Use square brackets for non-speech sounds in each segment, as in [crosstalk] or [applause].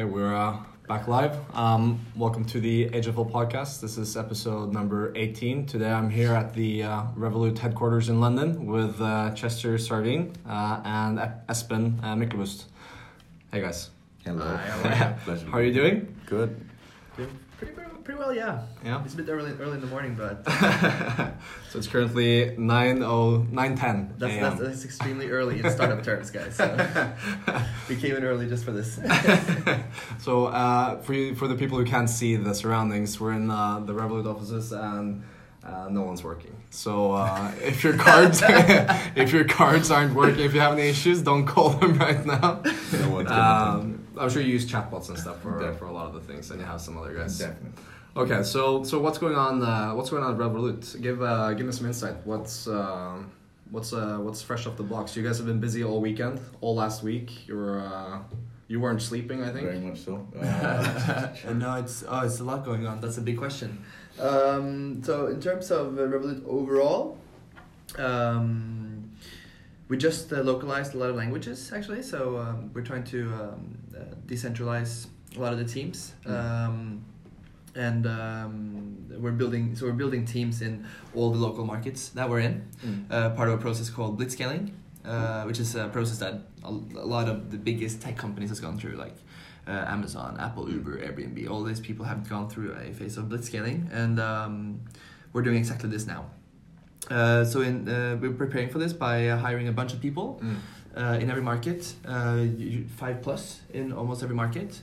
Okay, we're uh, back live. Um, welcome to the HFL podcast. This is episode number 18. Today I'm here at the uh, Revolut headquarters in London with uh, Chester Sardine uh, and Espen uh, Myklebust. Hey guys. Hello. Hi, how are you? Pleasure. [laughs] How are you doing? Good. Doing pretty, pretty, pretty well, yeah. Yeah. It's a bit early, early in the morning, but [laughs] so it's currently 9 oh, 9 10 that's, that's, that's extremely early in startup terms, guys. So [laughs] we came in early just for this. [laughs] so uh, for you, for the people who can't see the surroundings, we're in uh, the Revolut offices and uh, no one's working. So uh, if your cards if your cards aren't working, if you have any issues, don't call them right now. No one's Um, I'm sure you use chatbots and stuff for, Definitely. for a lot of the things, and you have some other guys. Definitely. Okay, so so what's going on? Uh, what's going on at Revolut? Give uh, give me some insight. What's um, what's uh, what's fresh off the blocks? You guys have been busy all weekend, all last week. You were uh, you weren't sleeping, I think. Very much so. [laughs] Uh, And no, it's oh, it's a lot going on. That's a big question. Um, so in terms of uh, Revolut overall, um, we just uh, localized a lot of languages actually. So um, we're trying to um, uh, decentralize a lot of the teams. Um, and um, we're building so we're building teams in all the local markets that we're in Mm. uh, part of a process called blitzscaling, uh, which is a process that a, a lot of the biggest tech companies has gone through, like uh, Amazon, Apple, Uber, Airbnb. All these people have gone through a phase of blitzscaling, and um, we're doing exactly this now. Uh, so in, uh, we're preparing for this by uh, hiring a bunch of people Mm. uh, in every market, uh, five plus in almost every market,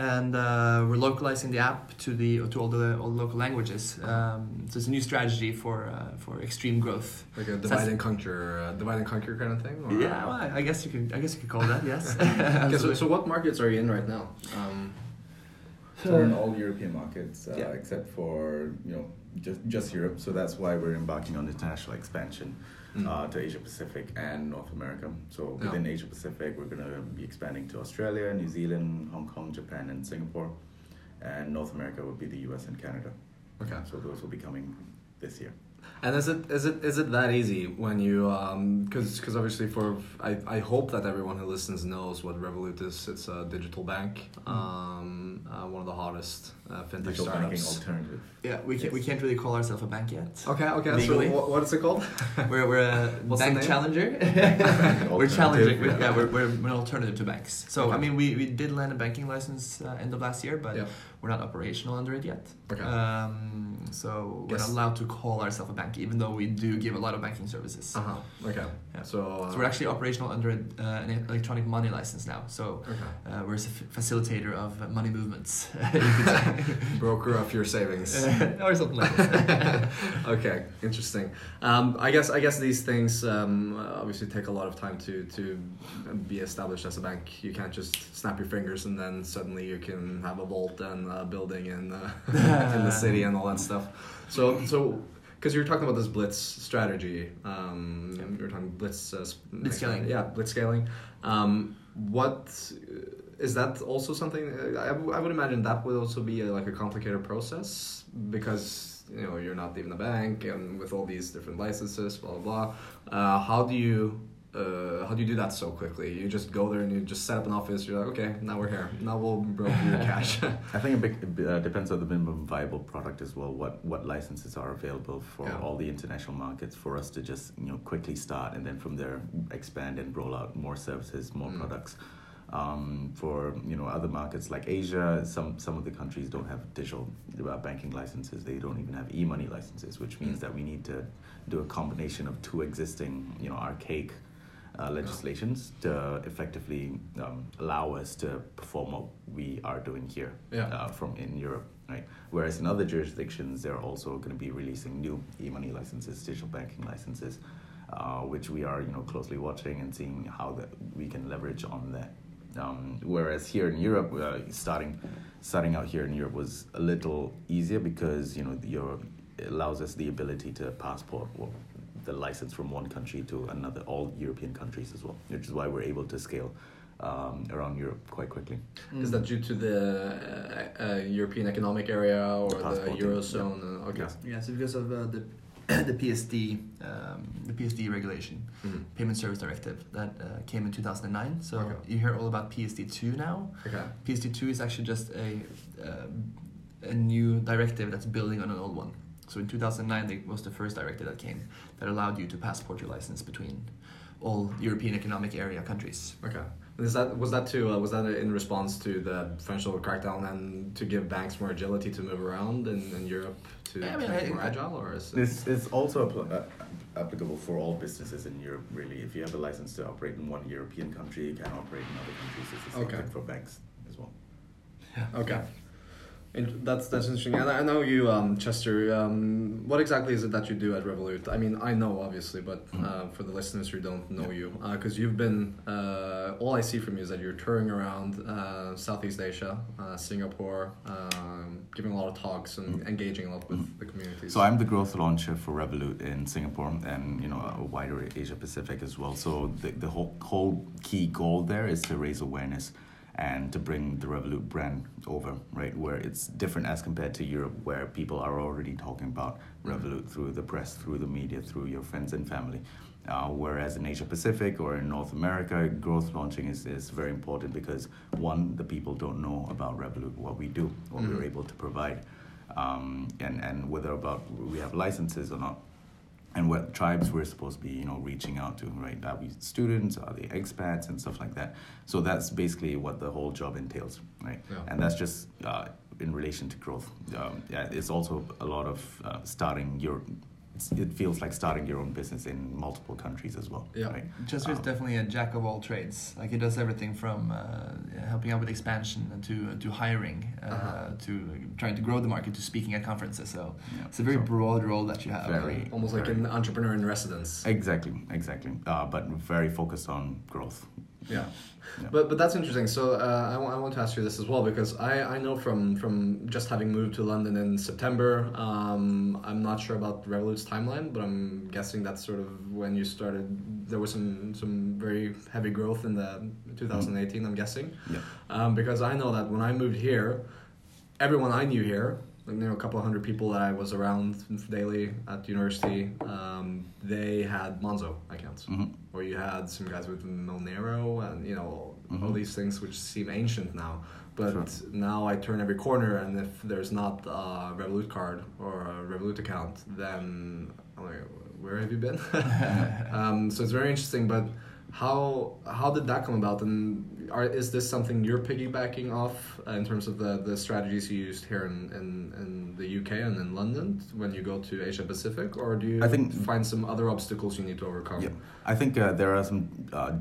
and uh, we're localizing the app to the to all the all local languages. Um, so it's a new strategy for uh, for extreme growth. Like a divide and conquer, uh, divide and conquer kind of thing. Or? Yeah, well, I- I guess you could I guess you could call that yes. [laughs] Okay, so, so what markets are you in right now? Um, so we're in all European markets uh, Yeah. except for you know just just Europe. So that's why we're embarking on international expansion Mm. uh, to Asia Pacific and North America. So Yeah. within Asia Pacific, we're going to be expanding to Australia, New Zealand, Hong Kong, Japan, and Singapore. And North America would be the U.S. and Canada. okay. So those will be coming this year. And is it is it is it that easy when you um because because obviously for I, I hope that everyone who listens knows what Revolut is. It's a digital bank, um, uh, one of the hottest uh, fintech Digital banking startups. alternative. yeah, we can't we can't really call ourselves a bank yet. Okay, okay. Legally. So what, what is it called? [laughs] We're we're a What's bank challenger. [laughs] we're Alternative, challenging. We're, yeah. yeah, we're, we're an alternative to banks. So Okay. I mean, we, we did land a banking license uh, end of last year, but Yeah. We're not operational under it yet. Okay. Um, so we're not allowed to call ourselves a bank, even though we do give a lot of banking services. Uh huh. Okay. Yeah. So, uh, So we're actually operational under an, uh, an electronic money license now. So okay. uh, we're a f- facilitator of money movements, you could say. broker of your savings. [laughs] or something like that. [laughs] okay, interesting. Um, I guess I guess these things um, obviously take a lot of time to to be established as a bank. You can't just snap your fingers and then suddenly you can have a vault and a building in uh, [laughs] [laughs] in the city and all that stuff. So so. Because you're talking about this blitz strategy, um, Yeah. you're talking blitz, uh, sp- Blitzscaling. yeah, blitz scaling. Um, what is that also something? uh, I, w- I would imagine that would also be a, like a complicated process because you know you're not even a bank and with all these different licenses, blah blah blah. Uh, how do you uh, how do you do that so quickly? You just go there and you just set up an office. You're like, okay, now we're here. Now we'll broker your [laughs] cash. I think it big- uh, depends on the minimum viable product as well. What what licenses are available for Yeah. all the international markets for us to just you know quickly start and then from there expand and roll out more services, more Mm. products. Um, for you know other markets like Asia, some some of the countries don't have digital uh, banking licenses. They don't even have e-money licenses, which means Mm. that we need to do a combination of two existing you know archaic uh, legislations to effectively um, allow us to perform what we are doing here Yeah. uh, from in Europe, right? Whereas in other jurisdictions, they're also going to be releasing new e-money licenses, digital banking licenses, uh, which we are you know closely watching and seeing how that we can leverage on that. Um, whereas here in Europe, uh, starting starting out here in Europe was a little easier because you know your it allows us the ability to passport the license from one country to another, all European countries as well, which is why we're able to scale um, around Europe quite quickly. Is that due to the uh, uh, European Economic Area or the Passporting, Eurozone? Uh, okay. Yes. Yeah, so because of uh, the [coughs] the PSD, um, the PSD regulation, Mhm. Payment Service Directive, that uh, came in 2009. So Okay. you hear all about PSD2 now. Okay. PSD2 is actually just a um, a new directive that's building on an old one. So in 2009, it was the first directive that came that allowed you to passport your license between all European Economic Area countries. Okay. Is that was that to uh, was that in response to the financial crackdown and to give banks more agility to move around in, in Europe to Yeah, I mean, make more I- agile, or is it? This is also appl- uh, applicable for all businesses in Europe, really. If you have a license to operate in one European country, you can operate in other countries. It's the same Okay. thing for banks as well. Okay. That's that's interesting. And I know you, um, Chester. Um, what exactly is it that you do at Revolut? I mean, I know obviously, but uh, for the listeners who don't know you, because you've been, uh, all I see from you is that you're touring around uh, Southeast Asia, uh, Singapore, um, giving a lot of talks and Mm. engaging a lot with Mm. the communities. So I'm the growth launcher for Revolut in Singapore and you know a wider Asia Pacific as well. So the, the whole whole key goal there is to raise awareness and to bring the Revolut brand over, right? Where it's different as compared to Europe, where people are already talking about Revolut through the press, through the media, through your friends and family. Uh, whereas in Asia Pacific or in North America, growth launching is, is very important because one, the people don't know about Revolut, what we do, what Mhm. we're able to provide um, and and whether about we have licenses or not, and what tribes we're supposed to be you know reaching out to, right? Are we students? Are they expats and stuff like that? So that's basically what the whole job entails, right? Yeah. And that's just uh, in relation to growth. Um, yeah, it's also a lot of uh, starting your. It's, it feels like starting your own business in multiple countries as well, Yeah. right? Chester is Um, definitely a jack of all trades. Like he does everything from uh, helping out with expansion to to hiring, uh, Uh-huh. to trying to grow the market, to speaking at conferences. So Yeah. it's a very So- broad role that you have. Very. Almost like an entrepreneur in residence. Exactly, exactly. Uh, but very focused on growth. Yeah. Yeah. But but that's interesting. So uh, I, I want to ask you this as well because I, I know from from just having moved to London in September. Um, I'm not sure about Revolut's timeline, but I'm guessing that's sort of when you started. There was some some very heavy growth in the 2018. I'm guessing. Yeah. Um, because I know that when I moved here, everyone I knew here, like, you know, a couple of hundred people that I was around daily at university, um, they had Monzo accounts Mhm. Or you had some guys with Monero and you know all Mhm. these things which seem ancient now. But Sure. now I turn every corner, and if there's not a Revolut card or a Revolut account, then I'm like, where have you been? [laughs] [laughs] um, so it's very interesting. But how how did that come about? And are, is this something you're piggybacking off uh, in terms of the, the strategies you used here in, in, in the UK and in London when you go to Asia Pacific, or do you I think- find some other obstacles you need to overcome? Yeah, I think uh, there are some, uh,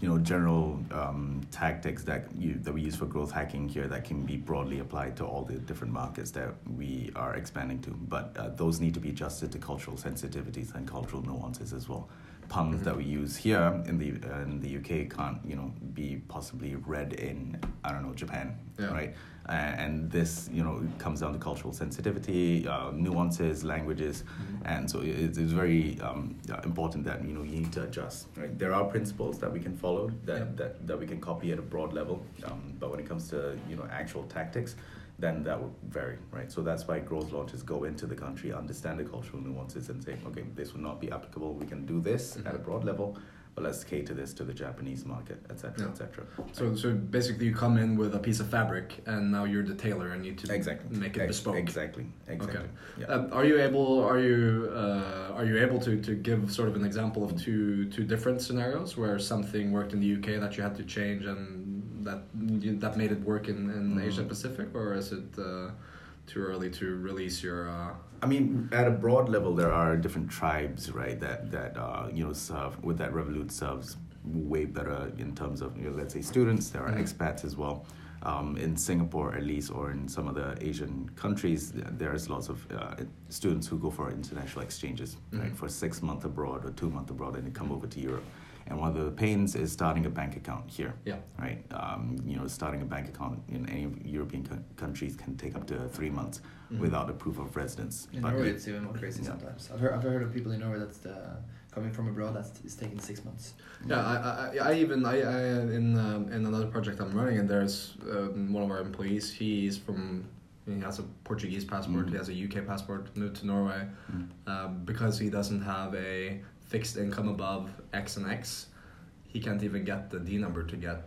you know, general um, tactics that you that we use for growth hacking here that can be broadly applied to all the different markets that we are expanding to. But uh, those need to be adjusted to cultural sensitivities and cultural nuances as well. Puns Mhm. that we use here in the uh, in the UK can't, you know, be possibly read in I don't know Japan, Yeah. right? Uh, and this, you know, comes down to cultural sensitivity, uh, nuances, languages, and so it, it's very um, uh, important that you know you need to adjust. Right, there are principles that we can follow that Yeah. that, that we can copy at a broad level, um, but when it comes to you know actual tactics, then that would vary. Right, so that's why growth launches go into the country, understand the cultural nuances, and say, okay, this would not be applicable. We can do this at a Mhm. broad level, but let's cater this to the Japanese market, etc., Yeah. etc. So, so basically, you come in with a piece of fabric, and now you're the tailor, and you need to Exactly. make it bespoke. Exactly. Exactly. Okay. Yeah. Um, are you able? Are you uh, are you able to, to give sort of an example of two two different scenarios where something worked in the UK that you had to change and that that made it work in, in Mm. Asia Pacific, or is it uh, too early to release your? Uh, I mean, at a broad level, there are different tribes, right? That that uh, you know serve with that Revolut serves way better in terms of you know, let's say students. There are Mhm. expats as well. Um, in Singapore, at least, or in some of the Asian countries, there's lots of uh, students who go for international exchanges, right? Mhm. For six months abroad or two months abroad, and they come over to Europe. And one of the pains is starting a bank account here yeah. right? Um, you know, starting a bank account in any European co- countries can take up to three months Mhm. without a proof of residence. In But Norway, we- it's even more crazy Yeah. sometimes. I've heard, I've heard of people in Norway that's the, coming from abroad that's it's taking six months. Yeah, I, I, I even I, I in um, in another project I'm running, and there's um, one of our employees. He's from He has a Portuguese passport. Mm. He has a UK passport. Moved to Norway Mm. um, because he doesn't have a fixed income above X and X. He can't even get the D number to get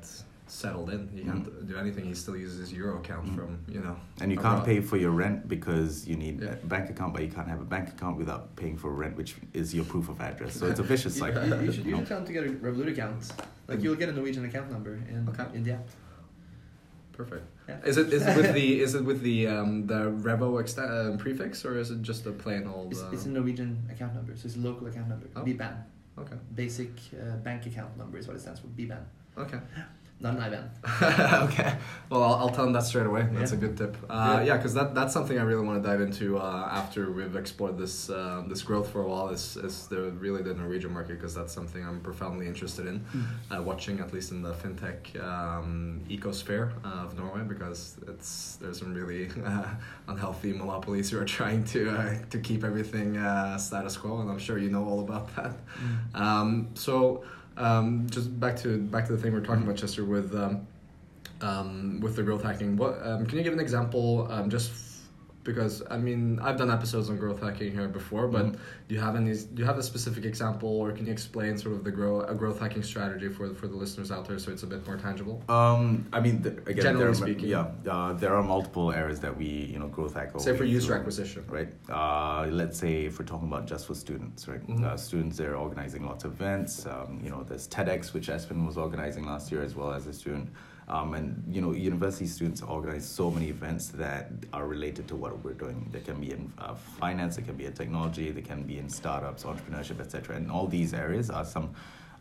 settled in. He can't do anything. He still uses his euro account Mm. from you know. And you abroad. can't pay for your rent because you need Yeah. a bank account, but you can't have a bank account without paying for rent, which is your proof of address. So it's a vicious [laughs] cycle. you, you should, you should tell him to get a Revolut account. Like you'll get a Norwegian account number in Okay. in the app. Perfect. Yeah. Is it is it with the [laughs] is it with the um, the Revo uh, prefix or is it just a plain old? It's, Uh, it's a Norwegian account number, so it's a local account number. Oh. BBAN, okay. basic uh, bank account number is what it stands for. BBAN, Okay. Not an IBAN. [laughs] okay. Well, I'll, I'll tell them that straight away. That's Yeah. a good tip. Uh, Yeah. yeah, because that, that's something I really want to dive into uh, after we've explored this uh, this growth for a while. Is is the really the Norwegian market because that's something I'm profoundly interested in, uh, watching at least in the fintech um, ecosphere of Norway because it's there's some really uh, [laughs] unhealthy monopolies who are trying to uh, to keep everything uh, status quo, and I'm sure you know all about that. Um, so um, just back to back to the thing we are talking about, Chester, with um, um, with the growth hacking. What um, can you give an example? Um, just because I mean I've done episodes on growth hacking here before, but Mhm. do you have any? Do you have a specific example, or can you explain sort of the grow a growth hacking strategy for for the listeners out there, so it's a bit more tangible? Um, I mean, the, again, Generally there are, speaking. yeah, uh, there are multiple areas that we, you know, growth hack. Say for user acquisition. right? Uh, let's say if we're talking about just for students, right? Mhm. Uh, students, they're organizing lots of events. Um, you know, there's TEDx, which Espen was organizing last year as well as a student. Um, and you know, university students organize so many events that are related to what we're doing. They can be in uh, finance, they can be in technology, they can be in startups, entrepreneurship, etc. And all these areas are some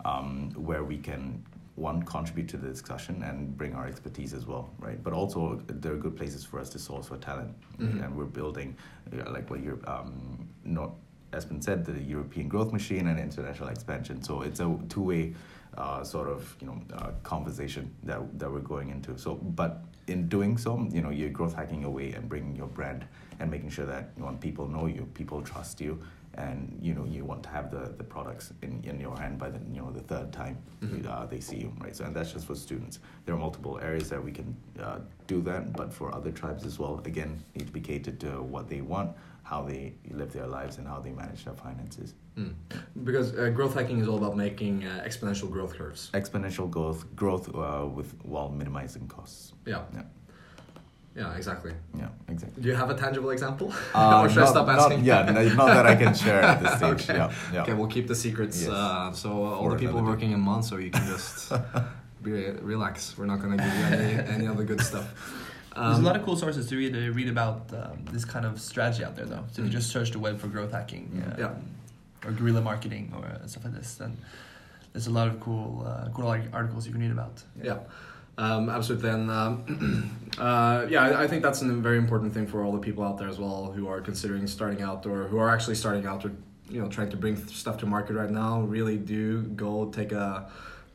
um, where we can one contribute to the discussion and bring our expertise as well, right? But also there are good places for us to source for talent, Mhm. and we're building uh, like what you're um, not Espen said the European growth machine and international expansion. So it's a two way uh, sort of you know uh, conversation that that we're going into. So but in doing so, you know you're growth hacking your way and bringing your brand and making sure that you know, people know you, people trust you. And you know you want to have the, the products in, in your hand by the you know the third time Mhm. uh, they see you, right? So and that's just for students. There are multiple areas that we can uh, do that, but for other tribes as well, again, need to be catered to what they want, how they live their lives, and how they manage their finances. Mm. Because uh, growth hacking is all about making uh, exponential growth curves. Exponential growth, growth uh, with while minimizing costs. Yeah. Yeah. Yeah. Exactly. Yeah, exactly. Do you have a tangible example? Uh, [laughs] should I not- stop not- asking? yeah, no, not that I can [laughs] share at this stage. Okay. Yeah, yeah. Okay, we'll keep the secrets. Yes. Uh, so uh, all For the people another day. working in Monzo, you can just [laughs] be, relax. We're not gonna give you any any other good stuff. There's a Um, lot of cool sources to read uh, read about um, this kind of strategy out there, though. So if you Mm. just search the web for growth hacking, Mm. um, Yeah. or guerrilla marketing, or uh, stuff like this, then there's a lot of cool uh, cool ar- articles you can read about. Yeah, um, absolutely. And um, [clears throat] uh, yeah, I, I think that's a very important thing for all the people out there as well who are considering starting out or who are actually starting out or you know trying to bring stuff to market right now. Really do go take a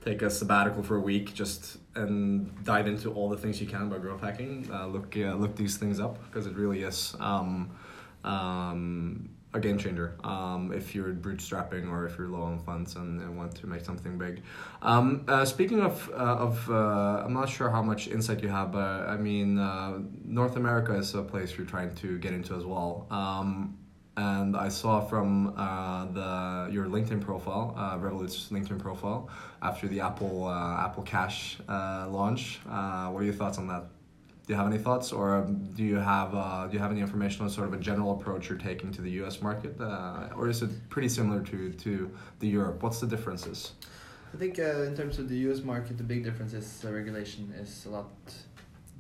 take a sabbatical for a week just and dive into all the things you can about growth hacking. Uh, look uh, look these things up because it really is. Um, um, a game changer um, if you're bootstrapping or if you're low on funds and, and want to make something big. Um, uh, speaking of, uh, of uh, I'm not sure how much insight you have, but I mean, uh, North America is a place you're trying to get into as well. Um, and I saw from uh, the your LinkedIn profile, uh, Revolut's LinkedIn profile, after the Apple uh, Apple Cash uh, launch. Uh, what are your thoughts on that? Do you have any thoughts, or do you have uh, do you have any information on sort of a general approach you're taking to the U.S. market, or is it pretty similar to to the Europe? What's the differences? I think in terms of the U.S. market, the big difference is regulation is a lot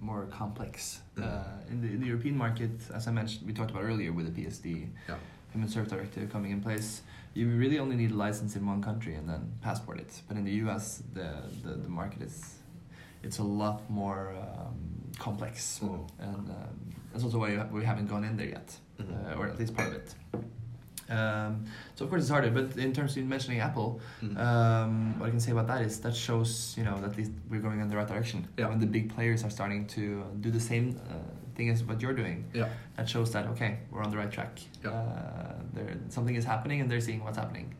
more complex. Mhm. Uh, in, the, in the European market, as I mentioned, we talked about earlier with the PSD, Yeah. Payment Service Directive coming in place, you really only need a license in one country and then passport it. But in the U.S., the the, the market is it's a lot more um, complex, Mhm. and um, that's also why we haven't gone in there yet, Mhm. uh, or at least part of it. Um, so of course it's harder, but in terms of mentioning Apple, Mhm. um, what I can say about that is that shows you know that we're going in the right direction. Yeah. When the big players are starting to do the same uh, thing as what you're doing, Yeah. that shows that okay, we're on the right track. Yeah. Uh, there something is happening, and they're seeing what's happening.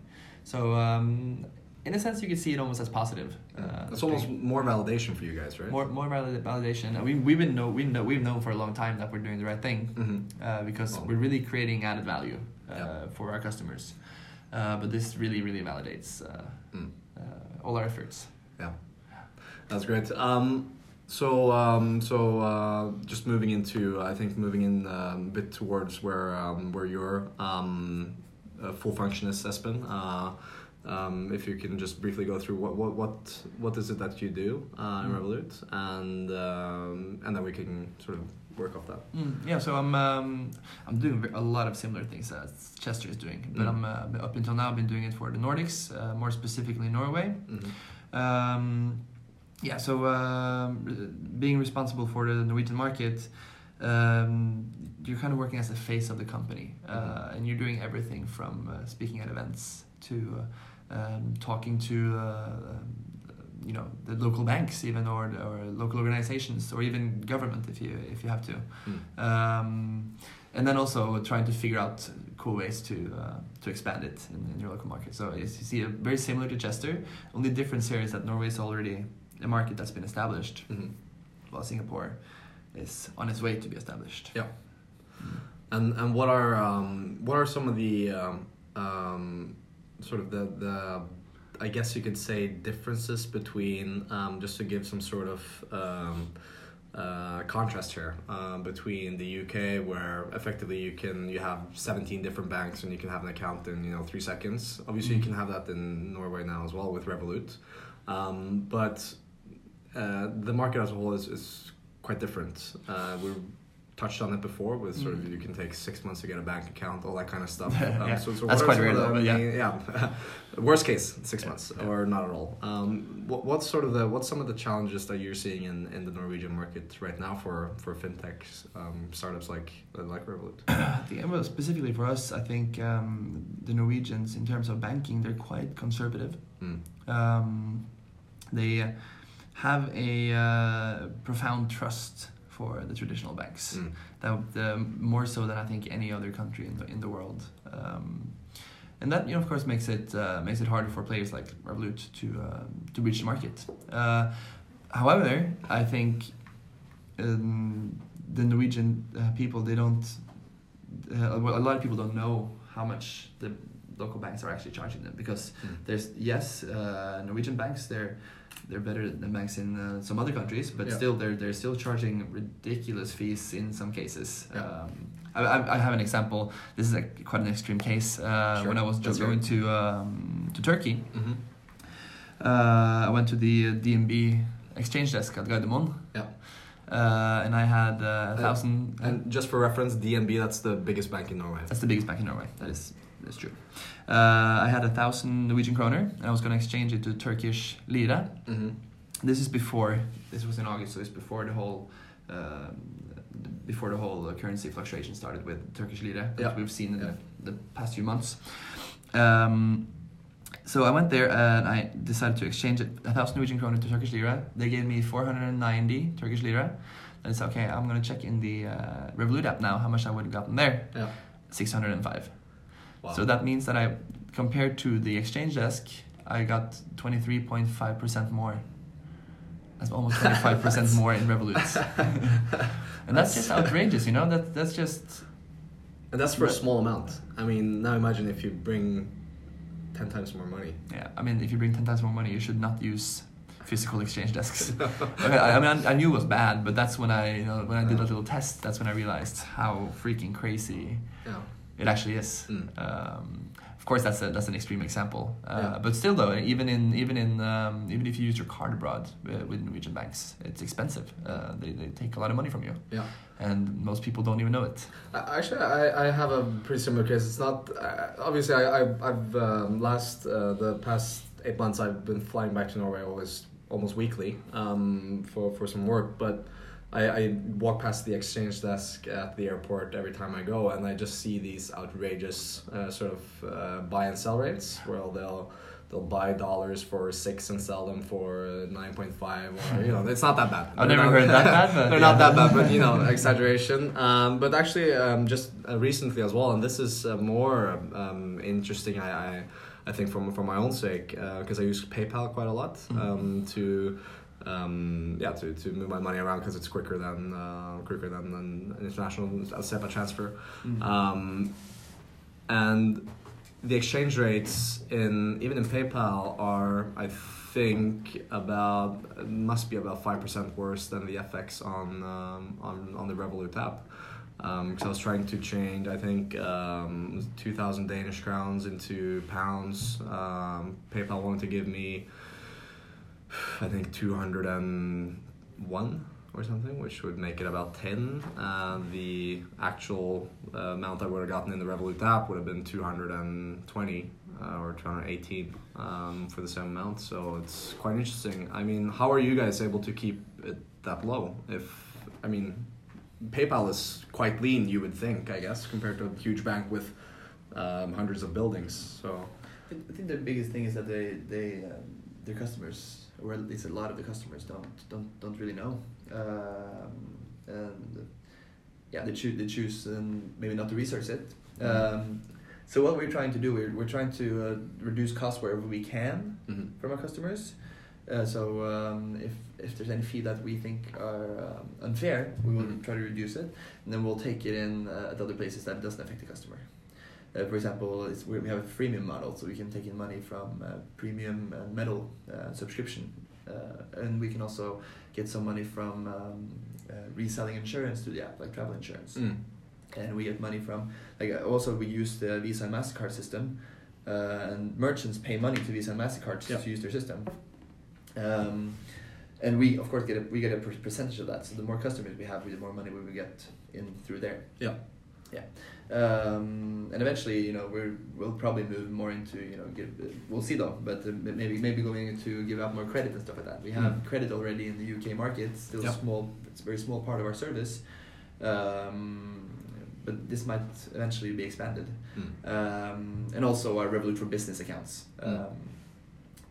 So um, in a sense, you can see it almost as positive. Uh, it's almost more validation for you guys, right? more more valid- validation. We we've been know we know we've known for a long time that we're doing the right thing hmm uh, because Well. we're really creating added value Yeah. for our customers. Uh, but this really really validates uh, Mm. uh, all our efforts. Yeah, that's great. Um, so, um, so uh, just moving into, I think moving in um, a bit towards where um, where your um, uh, full function is, Espen. Uh, um, if you can just briefly go through what what what, what is it that you do uh, in Mm. Revolut, and um, and then we can sort of work off that. Mm, yeah, so I'm um, I'm doing a lot of similar things as Chester is doing, but Mm. I'm uh, up until now I've been doing it for the Nordics, uh, more specifically Norway. Mhm. Um, yeah, so um, r- being responsible for the Norwegian market, um, you're kind of working as the face of the company, uh, Mhm. and you're doing everything from uh, speaking at events to uh, um, talking to. You know the local banks even or or local organizations or even government if you if you have to Mm. um, and then also trying to figure out cool ways to uh, to expand it in, in your local market. So as you see, uh, very similar to Chester. Only difference here is that Norway is already a market that's been established, Mhm. while Singapore is on its way to be established. Yeah. And and what are um, what are some of the um, um, sort of the the I guess you could say differences between um, just to give some sort of um, uh, contrast here uh, between the UK where effectively you can you have 17 different banks and you can have an account in you know three seconds. Obviously you Mhm. can have that in Norway now as well with Revolut. Um, but uh, the market as a whole is, is quite different. Uh, we touched on it before with sort of Mm. you can take six months to get a bank account all that kind of stuff [laughs] Yeah, um, so, so that's quite rare though, yeah. yeah [laughs] worst case six Yeah, months yeah. or not at all um, what, what's sort of the what's some of the challenges that you're seeing in, in the Norwegian market right now for for fintechs um, startups like like Revolut [coughs] I think, well, specifically for us, I think um, the Norwegians, in terms of banking, they're quite conservative. Mm. Um, they uh, have a uh, profound trust for the traditional banks. Mm. that um, more so than I think any other country in the in the world. Um, and that you know of course makes it uh, makes it harder for players like Revolut to uh, to reach the market. Uh, however, I think um, the Norwegian uh, people they don't uh, well, a lot of people don't know how much the local banks are actually charging them because Mm. there's yes uh, Norwegian banks they're they're better than banks in uh, some other countries, but Yeah. still they're they're still charging ridiculous fees in some cases. Yeah. Um, I, I, have an example. This is a, quite an extreme case. Uh, Sure. When I was just going it. to um, to Turkey, Mm-hmm. uh, I went to the DNB exchange desk at Gardermoen. Yeah. Uh, and I had uh, a Uh, thousand. and just for reference DNB that's the biggest bank in Norway That's the biggest bank in Norway. That is that's true. Uh, I had a thousand Norwegian kroner, and I was going to exchange it to Turkish lira. mm-hmm. This is before. This was in August, so it's before the whole. Um, before the whole uh, currency fluctuation started with Turkish lira, Yeah. we've seen in Yeah. the, the past few months. Um, so I went there and I decided to exchange it a thousand Norwegian kroner to Turkish lira. They gave me 490 Turkish lira. And it's okay. I'm gonna check in the uh, Revolut app now how much I would have gotten there. yeah 605. Wow. So that means that I, compared to the exchange desk, I got 23.5% more. That's almost [laughs] 25% more in Revolut. [laughs] and that's just outrageous, you know? That, that's just. and that's for a small amount I mean now imagine if you bring 10 times more money Yeah, I mean, if you bring 10 times more money, you should not use physical exchange desks. [laughs] okay, I, I mean, I, I knew it was bad, but that's when I, you know, when I did a little test, that's when I realized how freaking crazy yeah it actually is. Mm. Um, of course, that's a, that's an extreme example, uh, Yeah. but still, though, even in even in um, even if you use your card abroad uh, with Norwegian banks, it's expensive. Uh, they, they take a lot of money from you, yeah and most people don't even know it. I- Actually, I, I have a pretty similar case. It's not uh, obviously I, I I've um, last uh, the past eight months I've been flying back to Norway always almost weekly um, for for some work, but. I, I walk past the exchange desk at the airport every time I go, and I just see these outrageous uh, sort of uh, buy and sell rates, where they'll they'll buy dollars for six and sell them for nine point five, or you know, it's not that bad. I've They're never not- heard that bad, [laughs] but They're yeah. not that bad, but you know, [laughs] exaggeration. Um, but actually, um, just uh, recently as well, and this is uh, more um, interesting. I, I I think from for my own sake, because I use PayPal quite a lot Mhm. um, to. Um, yeah, to, to move my money around because it's quicker than uh, quicker than an international SEPA transfer. Mm. Um, and the exchange rates in even in PayPal are, I think, about must be about five percent worse than the FX on um, on on the Revolut app. Because I was trying to change, I think, um, two thousand Danish crowns into pounds. Um, PayPal wanted to give me, I think, two hundred and one or something, which would make it about 10. Uh, the actual uh, amount I would have gotten in the Revolut app would have been 220 uh, or 218 um, for the same amount. So it's quite interesting. I mean, how are you guys able to keep it that low? If, I mean, PayPal is quite lean, you would think, I guess, compared to a huge bank with um, hundreds of buildings. So, I think- I think the biggest thing is that they they um, their customers, or at least a lot of the customers, don't don't don't really know, um, and yeah, they choose they choose um, maybe not to research it. Um, so what we're trying to do, we're we're trying to uh, reduce costs wherever we can mhm. from our customers. Uh, so um, if if there's any fee that we think are um, unfair, we will Mhm. try to reduce it, and then we'll take it in uh, at other places that doesn't affect the customer. Uh, for example, it's, we we have a freemium model, so we can take in money from uh, premium and metal uh, subscription, uh, and we can also get some money from um, uh, reselling insurance to the app, like travel insurance Mm. and we get money from like uh, also we use the Visa and Mastercard system, uh, and merchants pay money to Visa and Mastercard to, Yeah. to use their system, um, and we of course get a we get a percentage of that. So the more customers we have, the more money we will get in through there. Yeah. Yeah, um, and eventually, you know, we're we'll probably move more into you know give we'll see though, but uh, maybe maybe going into give out more credit and stuff like that. We have Mm. credit already in the UK market, still Yeah. small. It's a very small part of our service, um, but this might eventually be expanded. Mm. Um, and also our Revolut for business accounts. Mm. Um,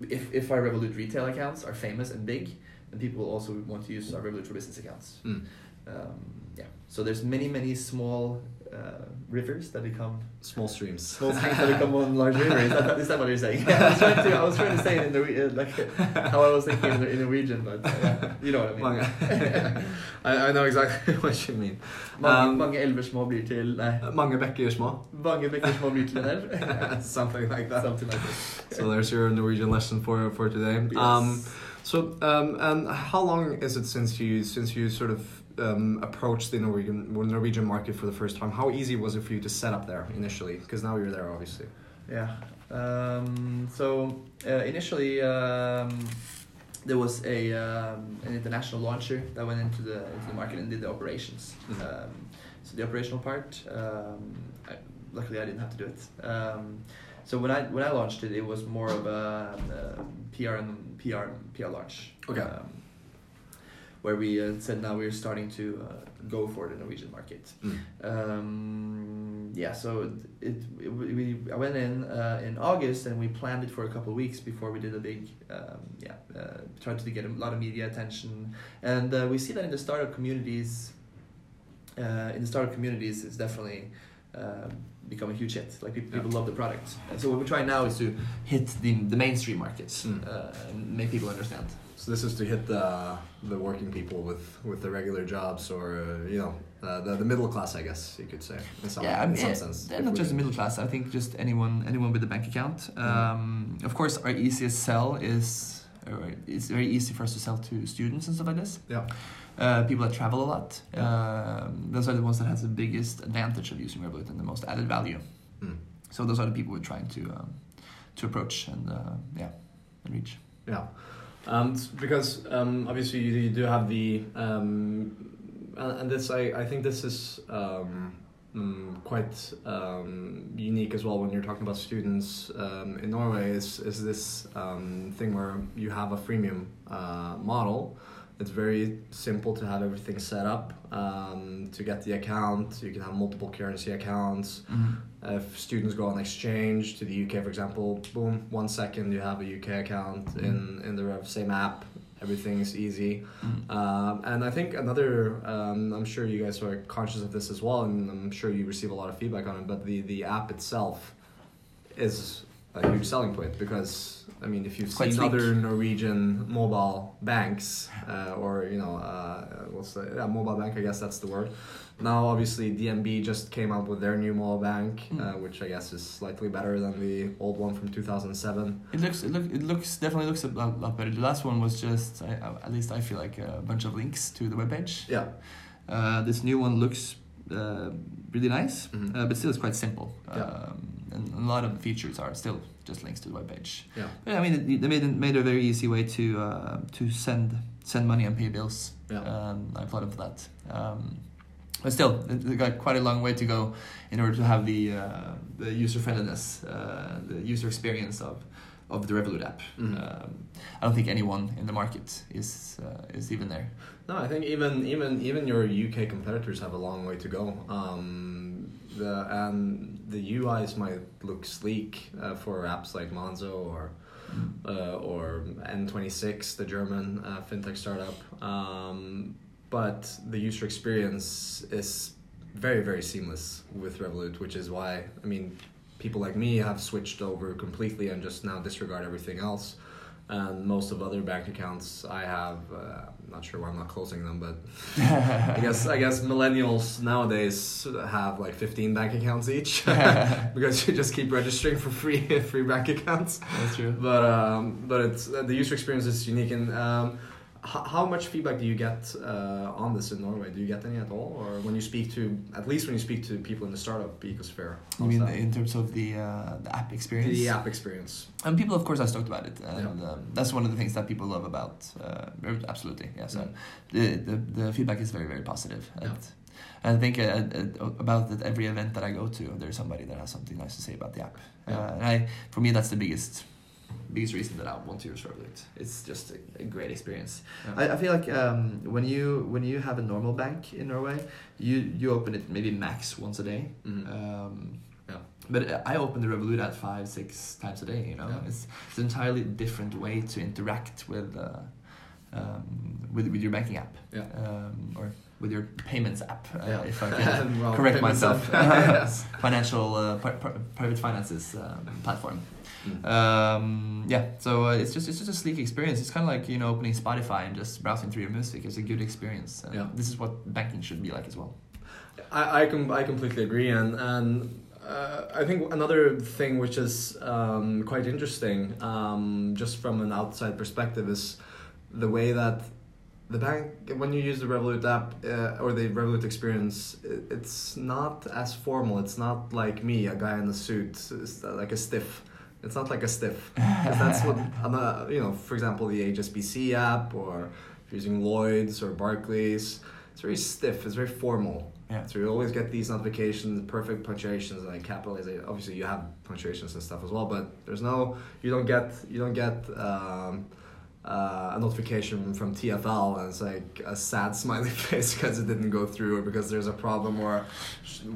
if if our Revolut retail accounts are famous and big, then people will also want to use our Revolut for business accounts. Mm. Um, yeah. So there's many many small uh, rivers that become Small streams. small streams that become one large river. Is that, is that what you're saying? [laughs] Yeah, I was trying to I was trying to say it in the uh, like how I was thinking in, in Norwegian, but uh, you know what I mean. [laughs] I, I know exactly [laughs] what you mean. Mange, Um, mange elver små blir til Nei, Mange bekker små. mange bekker små blir til en. Something like that. Something like that. So there's your Norwegian lesson for for today. Yes. Um, so um, and how long is it since you since you sort of um, approached the Norwegian Norwegian market for the first time? How easy was it for you to set up there initially? Because now you're there, obviously. Yeah. Um, so uh, initially, um, there was a um, an international launcher that went into the into the market and did the operations. Mhm. Um, so the operational part, um, I, luckily I didn't have to do it. Um, so when I when I launched it, it was more of a, um PR and PR PR launch. Okay. Where we uh, said now we're starting to uh, go for the Norwegian market. Mm. Um, yeah, so it, it we I went in uh, in August and we planned it for a couple of weeks before we did a big um, yeah uh, tried to get a lot of media attention and uh, we see that in the startup communities uh, in the startup communities it's definitely uh, become a huge hit like people, people love the product and so what we're trying now is to hit the, the mainstream markets Mm. uh, and make people understand So this is to hit the the working people with with the regular jobs or uh, you know uh, the the middle class, I guess you could say in some yeah, I in some yeah, sense. not just the middle class. I think just anyone anyone with a bank account. Um, of course, our easiest sell is it's very easy for us to sell to students and stuff like this. Yeah. Uh, people that travel a lot. Um, those are the ones that has the biggest advantage of using Revolut and the most added value. Mm. So those are the people we're trying to um, to approach and uh, yeah and reach. Yeah, um, because um, obviously you, you do have the um, and, this I, I think this is um, mm, quite um, unique as well when you're talking about students um, in Norway is is this thing where you have a freemium uh, model. It's very simple to have everything set up to get the account. You can have multiple currency accounts. If students go on exchange to the UK, for example, boom, one second you have a UK account in in the same app. Everything's easy, Mm. um, and I think another. Um, I'm sure you guys are conscious of this as well, and I'm sure you receive a lot of feedback on it. But the the app itself is a huge selling point because I mean, if you've quite seen sleek. other Norwegian mobile banks uh, or you know uh, what's the yeah, mobile bank? I guess that's the word. Now, obviously, DNB just came out with their new mobile bank, Mm. uh, which I guess is slightly better than the old one from 2007. It looks it, look, it looks definitely looks a lot, lot better. The last one was just I, at least I feel like a bunch of links to the webpage. Yeah. Uh, this new one looks uh, really nice, Mhm. uh, but still it's quite simple. Yeah. Um, a lot of features are still just links to the webpage. Yeah. But I mean, they made it- made a very easy way to uh, to send send money and pay bills. Yeah. Um, I applaud them for that. Um, but still, they got quite a long way to go in order to have the uh, the user friendliness, uh, the user experience of of the Revolut app. Mhm. Um, I don't think anyone in the market is uh, is even there. No, I think even even even your UK competitors have a long way to go. Um, the and the UIs might look sleek uh, for apps like Monzo or uh, or N26, the German uh, fintech startup. Um, but the user experience is very very seamless with Revolut, which is why I mean people like me have switched over completely and just now disregard everything else. And most of other bank accounts I have, uh, I'm not sure why I'm not closing them, but [laughs] I guess I guess millennials nowadays have like 15 bank accounts each [laughs] [laughs] because you just keep registering for free free bank accounts. That's true. But um, but it's uh, the user experience is unique. And um, how much feedback do you get uh, on this in Norway? Do you get any at all, or when you speak to at least when you speak to people in the startup ecosphere? I mean, that? in terms of the uh, the app experience. the app experience. And people, of course, have talked about it, and um, that's one of the things that people love about. Uh, absolutely, yeah. So Mm. the, the the feedback is very very positive. Yeah. And I think uh, uh, about at every event that I go to, there's somebody that has something nice to say about the app. Yeah. Uh, and I, for me, that's the biggest biggest reason that I want to use Revolut. It's just a, a great experience. Yeah. I, I feel like um, when you when you have a normal bank in Norway, you you open it maybe max once a day. Mhm. Um, Yeah. But I open the Revolut at five, six times a day. You know, Yeah. it's, it's an entirely different way to interact with uh, um, with with your banking app. Yeah. Um, or with your payments app, uh, Yeah. if I [laughs] can Well, correct myself. [laughs] yes. [laughs] Financial uh, pri- pri- private finances um, platform. Mm. Um, yeah, so uh, it's just it's just a sleek experience. It's kind of like you know opening Spotify and just browsing through your music. It's a good experience. And Yeah. This is what banking should be like as well. I I, com- I completely agree, and and uh, I think another thing which is um, quite interesting, um, just from an outside perspective, is the way that the bank when you use the Revolut app uh, or the Revolut experience, it's not as formal. It's not like me, a guy in a suit, it's like a stiff. It's not like a stiff. that's what [laughs] uh, you know. For example, the HSBC app, or if you're using Lloyd's or Barclays, it's very stiff. It's very formal. Yeah. So you always get these notifications, perfect punctuations, like capitalization. Obviously, you have punctuations and stuff as well, but there's no. You don't get. You don't get. Um, uh, a notification from TFL and it's like a sad smiley [laughs] face because it didn't go through or because there's a problem or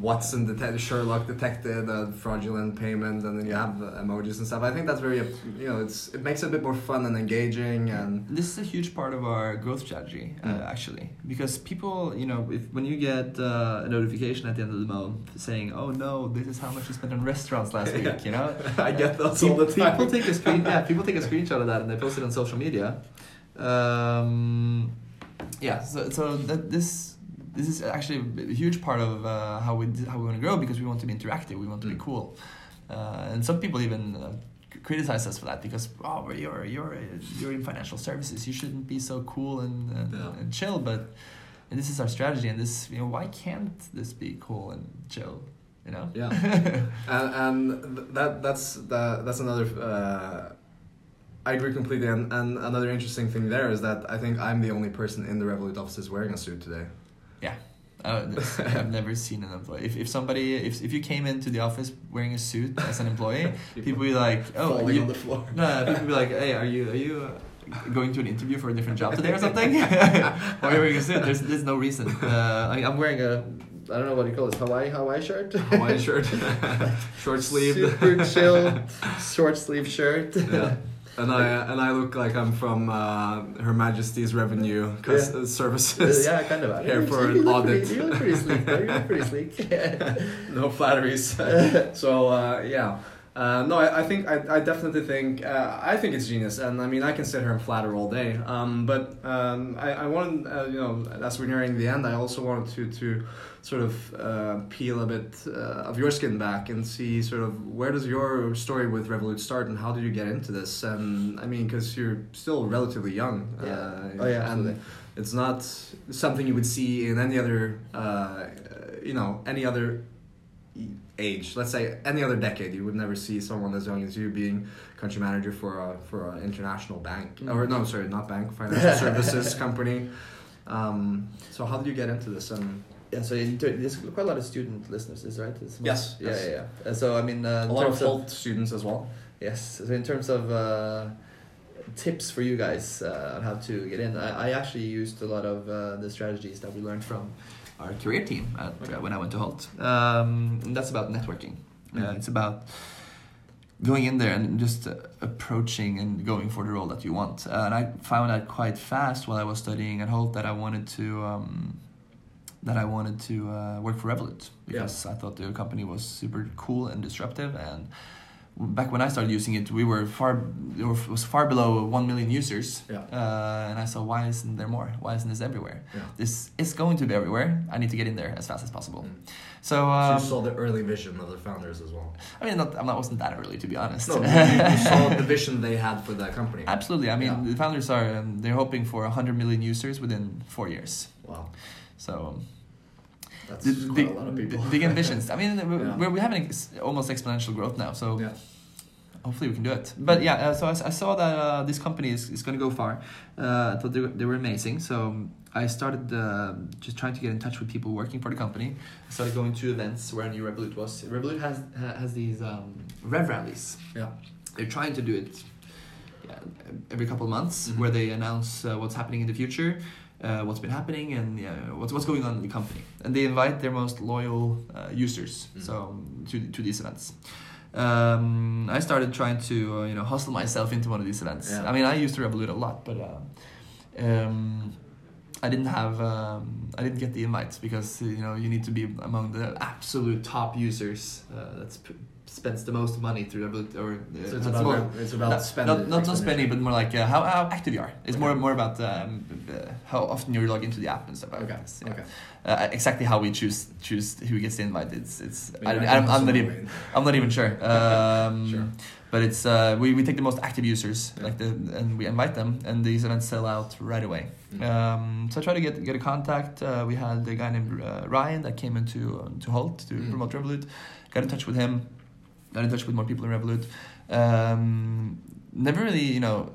Watson detected Sherlock detected a fraudulent payment and then you have emojis and stuff. I think that's very you know it's it makes it a bit more fun and engaging and This is a huge part of our growth strategy, uh, Mm. actually, because people, you know, if when you get uh, a notification at the end of the month saying, "Oh no, this is how much you spent on restaurants last Yeah. [laughs] week," you know, I get those people, all the time. people take a screen, yeah, people take a [laughs] screenshot of that and they post it on social media. Um, yeah, so so that this this is actually a huge part of uh, how we how we want to grow because we want to be interactive, we want to be Mm. cool, uh, and some people even. Uh, criticize us for that because oh you're you're you're in financial services you shouldn't be so cool and and, Yeah. and chill but and this is our strategy and this you know why can't this be cool and chill you know Yeah. [laughs] and and that that's that that's another. Uh, I agree completely, and, and another interesting thing there is that I think I'm the only person in the Revolut offices wearing a suit today. Uh, I've [laughs] never seen an employee. If, if somebody, if, if you came into the office wearing a suit as an employee, [laughs] people would be like, oh, falling you, on the floor. no, people would be like, hey, are you, are you uh, going to an interview for a different job today or something? [laughs] Why are you wearing a suit? There's, there's no reason. Uh, I, I'm wearing a, I don't know what you call this, Hawaii, Hawaii shirt? Hawaii shirt, short sleeve, Super chill, short sleeve shirt. yeah. And I and I look like I'm from uh, Her Majesty's Revenue cus- Yeah. Services. yeah, kind of. [laughs] Here for an pretty- audit. You look pretty sleek. though. You look pretty [laughs] sleek. no flatteries. [laughs] so uh, yeah, Uh, no, I, I think I, I definitely think uh, I think it's genius, and I mean I can sit here and flatter all day. Um, but um, I I wanted uh, you know as we're nearing the end, I also wanted to to sort of uh, peel a bit uh, of your skin back and see sort of where does your story with Revolut start and how did you get into this? And I mean because you're still relatively young. Yeah. Uh, Oh, yeah, absolutely. And it's not something you would see in any other uh, you know any other age let's say any other decade you would never see someone as young as you being country manager for a for an international bank Mm. or no sorry not bank financial [laughs] services company um, so how did you get into this and Yeah, so in there's quite a lot of student listeners, is right? Yes, Yeah, yes. yeah, yeah. Uh, So I mean, uh, a lot of of- students as well Yes. So in terms of uh, tips for you guys uh, on how to get in, I, I actually used a lot of uh, the strategies that we learned from our career team at, Okay. uh, when I went to Hult. Um, and that's about networking. Uh, Mhm. it's about going in there and just uh, approaching and going for the role that you want. Uh, and I found out quite fast while I was studying at Hult that I wanted to. Um, that I wanted to uh, work for Revolut because I thought the company was super cool and disruptive and back when I started using it, we were far it was far below one million users. Yeah. Uh, and I saw why isn't there more? Why isn't this everywhere? Yeah. This is going to be everywhere. I need to get in there as fast as possible. Mm. So, so um, you saw the early vision of the founders as well I mean, not, not wasn't that early to be honest. no you, you [laughs] saw the vision they had for that company Absolutely. I mean, Yeah. the founders are um, they're hoping for 100 million users within four years. wow So um, that's the, quite big, a lot of people big ambitions. I mean, [laughs] Yeah. we're, we're having almost exponential growth now. So yeah hopefully we can do it. But yeah, uh, so I saw that uh, this company is, is going to go far. Uh, I thought they were, they were amazing. So I started uh, just trying to get in touch with people working for the company. I started going to events where I knew Revolut was. Revolut has has these um, rev rallies. yeah They're trying to do it yeah, every couple of months, Mhm. where they announce uh, what's happening in the future. Uh, what's been happening and yeah, what's what's going on in the company, and they invite their most loyal uh, users Mhm. so um, to to these events. Um, I started trying to uh, you know hustle myself into one of these events. Yeah. I mean, I used to Revolut a lot, but uh, um, I didn't have um, I didn't get the invites because uh, you know you need to be among the absolute top users uh, that sp- spends the most money through Revolut or so it's about more- it's about not, spending not, not, not spending, but more like uh, how, how active you are. It's more Okay. more about um, uh, how often you log into the app and stuff like okay this. Yeah. okay Uh, exactly how we choose choose who gets the invite. It's it's I don't, I'm, I'm not even. I'm not even sure. [laughs] Um, Sure. But it's uh, we, we take the most active users Yeah. like the and we invite them and these events sell out right away. Mm. Um, so I try to get get a contact. Uh, we had a guy named uh, Ryan that came into to Hult to Mm. promote Revolut. Got in touch with him. Got in touch with more people in Revolut. Um, never really, you know.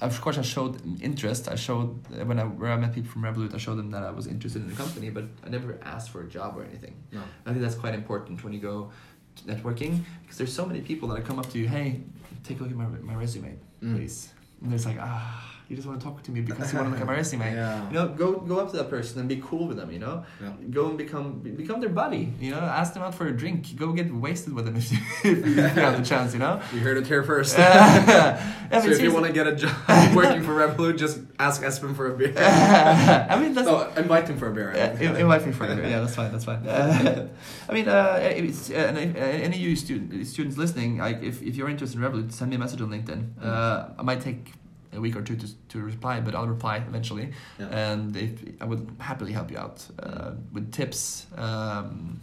Of course, I showed interest. I showed when I where I met people from Revolut. I showed them that I was interested in the company, but I never asked for a job or anything. no I think that's quite important when you go to networking because there's so many people that I come up to you, hey, take a look at my, my resume, Mm. please. And there's like, ah, you just want to talk to me because you want to look at my resume. [laughs] yeah You know, go go up to that person and be cool with them. You know, Yeah. go and become become their buddy. You know, ask them out for a drink. Go get wasted with them if you, [laughs] if you [laughs] have the chance. You know. You heard it here first. Yeah, so if you want to get a job working for Revolut, just ask Espen for a beer. I mean, that's no, invite him for a beer. Yeah, invite me for a beer. Yeah, that's fine. That's fine. Uh, I mean, uh, it's, uh, uh, any of you student, students listening, like if, if you're interested in Revolut, send me a message on LinkedIn. Uh, I might take a week or two to, to reply, but I'll reply eventually. Yeah. And if, I would happily help you out uh, with tips. Um,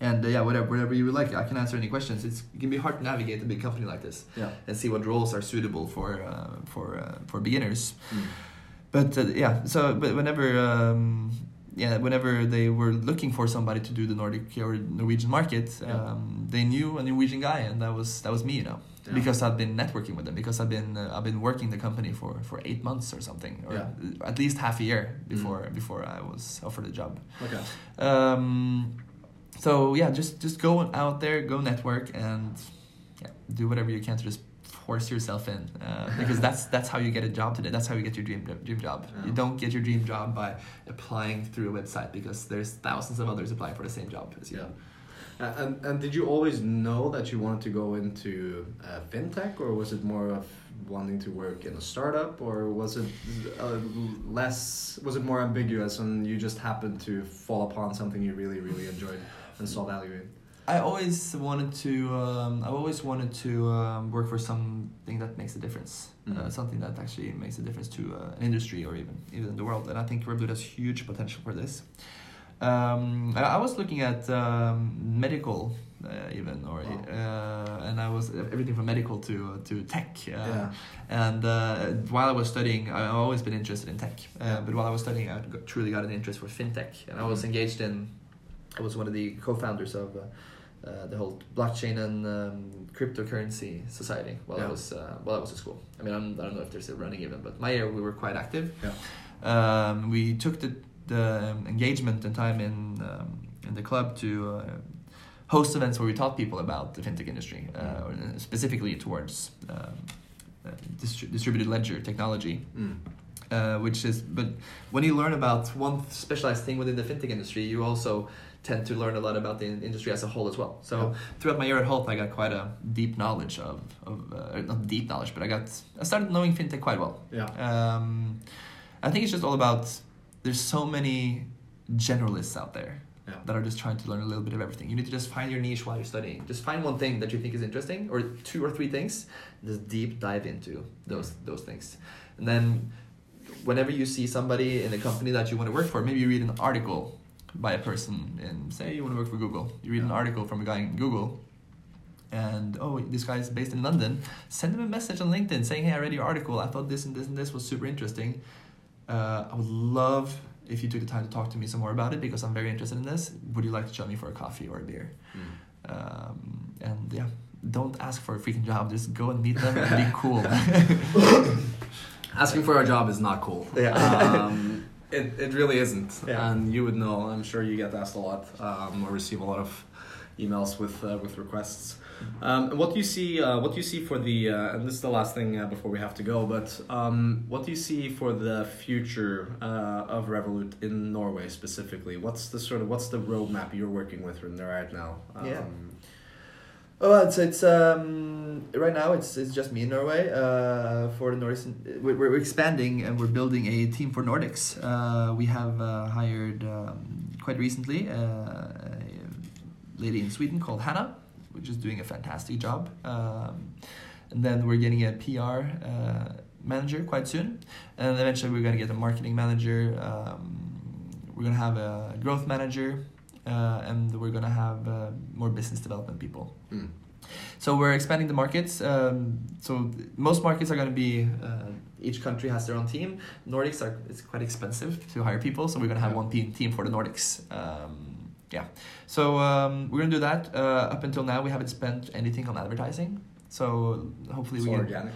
and uh, yeah, whatever, whatever you would like, I can answer any questions. It's, it can be hard to navigate a big company like this Yeah. and see what roles are suitable for uh, for uh, for beginners. Mm. But uh, yeah, so but whenever um, yeah, whenever they were looking for somebody to do the Nordic or Norwegian market, Yeah. um, they knew a Norwegian guy, and that was that was me, you know, Yeah. because I've been networking with them, because I've been uh, I've been working the company for for eight months or something, or Yeah. Mm. at least half a year before before I was offered a job. Okay. Um, so yeah, just just go out there, go network, and yeah, do whatever you can to just force yourself in, uh, because [laughs] that's that's how you get a job today. That's how you get your dream dream job. Yeah. You don't get your dream job by applying through a website because there's thousands of others applying for the same job as you. Yeah. Uh, and and did you always know that you wanted to go into uh, fintech, or was it more of wanting to work in a startup, or was it uh, less? Was it more ambiguous, and you just happened to fall upon something you really really enjoyed and saw value in? I always wanted to. Um, I always wanted to um, work for something that makes a difference. Uh, Mhm. something that actually makes a difference to uh, an industry or even even the world. And I think Revolut has huge potential for this. Um, I, I was looking at um, medical, uh, even, or Wow. uh, and I was everything from medical to to tech. Uh, Yeah. And uh, while I was studying, I've always been interested in tech. Uh, Yeah. but while I was studying, I truly got an interest for fintech, and I was Mhm. engaged in. I was one of the co-founders of uh, uh, the whole blockchain and um, cryptocurrency society while I was uh, while I was at school. I mean, I'm, I don't know if there's a running event, but my year we were quite active. Yeah. Um, we took the the um, engagement and time in um, in the club to. Uh, Host events where we taught people about the fintech industry, uh, or specifically towards um, uh, distri- distributed ledger technology, Mm. uh, which is but when you learn about one specialized thing within the fintech industry, you also tend to learn a lot about the industry as a whole as well. So Yeah. throughout my year at Hult, I got quite a deep knowledge of, of uh, not deep knowledge, but I got I started knowing fintech quite well. Yeah. Um, I think it's just all about there's so many generalists out there Yeah. that are just trying to learn a little bit of everything. You need to just find your niche while you're studying. Just find one thing that you think is interesting, or two or three things. Just deep dive into those those things, and then whenever you see somebody in a company that you want to work for, maybe you read an article by a person in say you want to work for Google. You read an article from a guy in Google. And oh, this guy is based in London. Send him a message on LinkedIn saying, "Hey, I read your article. I thought this and this and this was super interesting. Uh, I would love if you took the time to talk to me some more about it because I'm very interested in this. Would you like to join me for a coffee or a beer? Mm. Um, and yeah, don't ask for a freaking job. Just go and meet them and be [laughs] cool. [coughs] Asking for a job is not cool. Yeah. Um, it, it really isn't. Yeah. And you would know. I'm sure you get asked a lot um, or receive a lot of emails with uh, with requests. Um, and what do you see? Uh, what do you see for the? Uh, and this is the last thing uh, before we have to go. But um, what do you see for the future uh, of Revolut in Norway specifically? What's the sort of what's the roadmap you're working with right now? Um, Yeah. Oh, it's it's um right now it's it's just me in Norway. Uh, for the Nordics, we're, we're expanding and we're building a team for Nordics. Uh, we have uh, hired um, quite recently uh, a lady in Sweden called Hannah, which is doing a fantastic job. Um, and then we're getting a PR uh, manager quite soon, and eventually we're gonna get a marketing manager. Um, we're gonna have a growth manager and we're gonna have uh, more business development people. Mm. So we're expanding the markets. Um, so most markets are gonna be uh, each country has their own team. Nordics are it's quite expensive to hire people, so we're gonna have Yeah. one team team for the Nordics. Um, yeah, so um, we're gonna do that. Uh, up until now, we haven't spent anything on advertising. So hopefully It's we all can.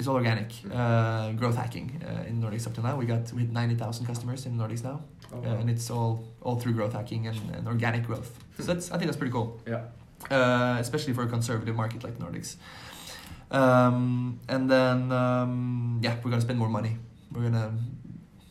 It's all organic. Mhm. Uh, growth hacking uh, in Nordics up till now. We got we had ninety thousand customers in Nordics now Oh, uh, and it's all all through growth hacking and, and organic growth. So that's I think that's pretty cool. Yeah. Uh, especially for a conservative market like Nordics. Um, and then um, yeah, we're gonna spend more money. We're gonna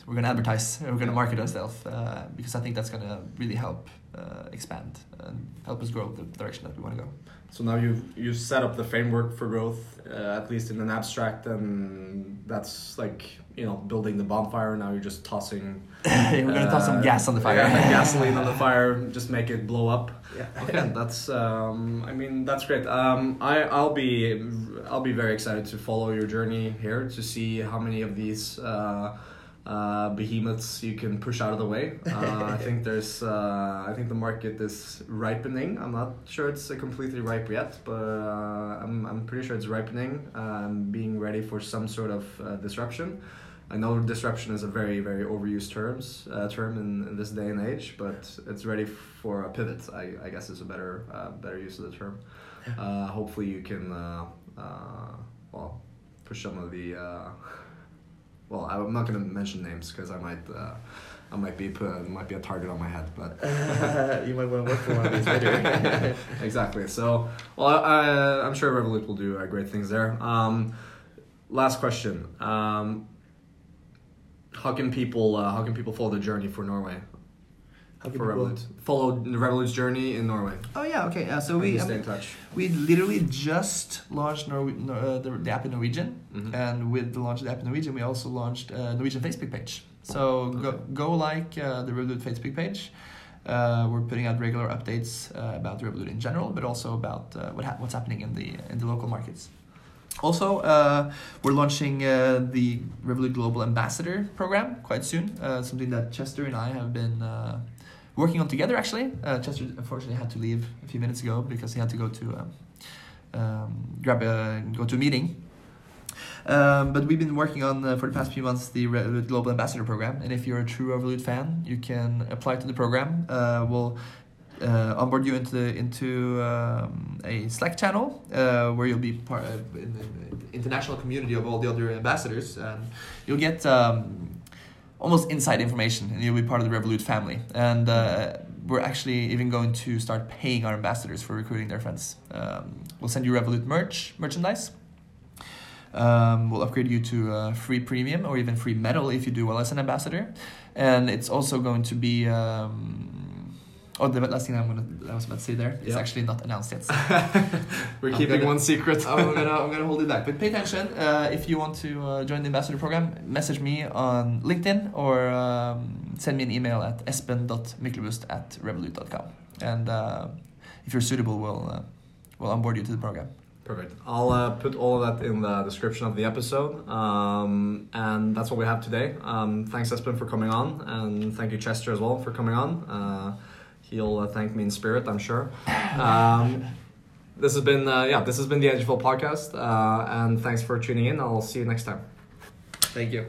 we're gonna advertise. We're gonna market ourselves uh, because I think that's gonna really help uh, expand and help us grow the direction that we want to go. So now you've you've set up the framework for growth, uh, at least in an abstract, and that's like you know building the bonfire. Now you're just tossing. [laughs] we're gonna toss some uh, gas on the fire. yeah, [laughs] gasoline on the fire, just make it blow up. Yeah. [laughs] Okay, that's um, I mean that's great. Um, I I'll be I'll be very excited to follow your journey here to see how many of these. Uh, uh, behemoths you can push out of the way. Uh, I [laughs] think there's, uh, I think the market is ripening. I'm not sure it's uh, completely ripe yet, but uh, I'm, I'm pretty sure it's ripening. Um, being ready for some sort of uh, disruption. I know disruption is a very, very overused terms uh, term in, in this day and age, but it's ready for a pivot. I, I guess is a better, uh, better use of the term. Uh, hopefully, you can, uh, uh, well, push some of the. Well, I'm not going to mention names because I might, uh, I might be put, might be a target on my head, but [laughs] you might want to work for one of these later. [laughs] exactly. So, well, I, I'm sure Revolut will do uh, great things there. Um, last question: um, How can people, uh, how can people follow the journey for Norway? How can for people- Revolut, follow Revolut's journey in Norway. Oh yeah, okay. Uh, so How we can I stay mean, in touch. we literally just launched Nor- Nor- uh, the, the app in Norwegian, Mhm. and with the launch of the app in Norwegian, we also launched a Norwegian Facebook page. So go Okay. go like uh, the Revolut Facebook page. Uh, we're putting out regular updates uh, about Revolut in general, but also about uh, what ha- what's happening in the in the local markets. Also, uh, we're launching uh, the Revolut Global Ambassador program quite soon. Uh, something that Chester and I have been uh, working on together. Actually, uh, Chester unfortunately had to leave a few minutes ago because he had to go to um, um, grab a go to a meeting. Um, but we've been working on uh, for the past few months the Revolut Global Ambassador program, and if you're a true Revolut fan, you can apply to the program. Uh, we'll uh, onboard you into into um, a Slack channel uh, where you'll be part of in the international community of all the other ambassadors, and you'll get um, almost inside information, and you'll be part of the Revolut family. And uh, we're actually even going to start paying our ambassadors for recruiting their friends. Um, we'll send you Revolut merch merchandise. Um, we'll upgrade you to uh, free premium or even free metal if you do well as an ambassador, and it's also going to be. Um, oh, the last thing I'm gonna I was about to say there is Yeah. actually not announced yet. [laughs] so We're I'm keeping gonna- one secret. I'm gonna I'm gonna hold it back. But pay attention. Uh, if you want to uh, join the ambassador program, message me on LinkedIn or um, send me an email at espen.myklebust at revolut.com. And uh, if you're suitable, we'll uh, we'll onboard you to the program. Perfect. I'll uh, put all of that in the description of the episode. Um, and that's what we have today. Um, thanks, Espen, for coming on. And thank you, Chester, as well, for coming on. Uh, he'll uh, thank me in spirit, I'm sure. Um, this has been, uh, yeah, this has been the Edgeful podcast. Uh, and thanks for tuning in. I'll see you next time. Thank you.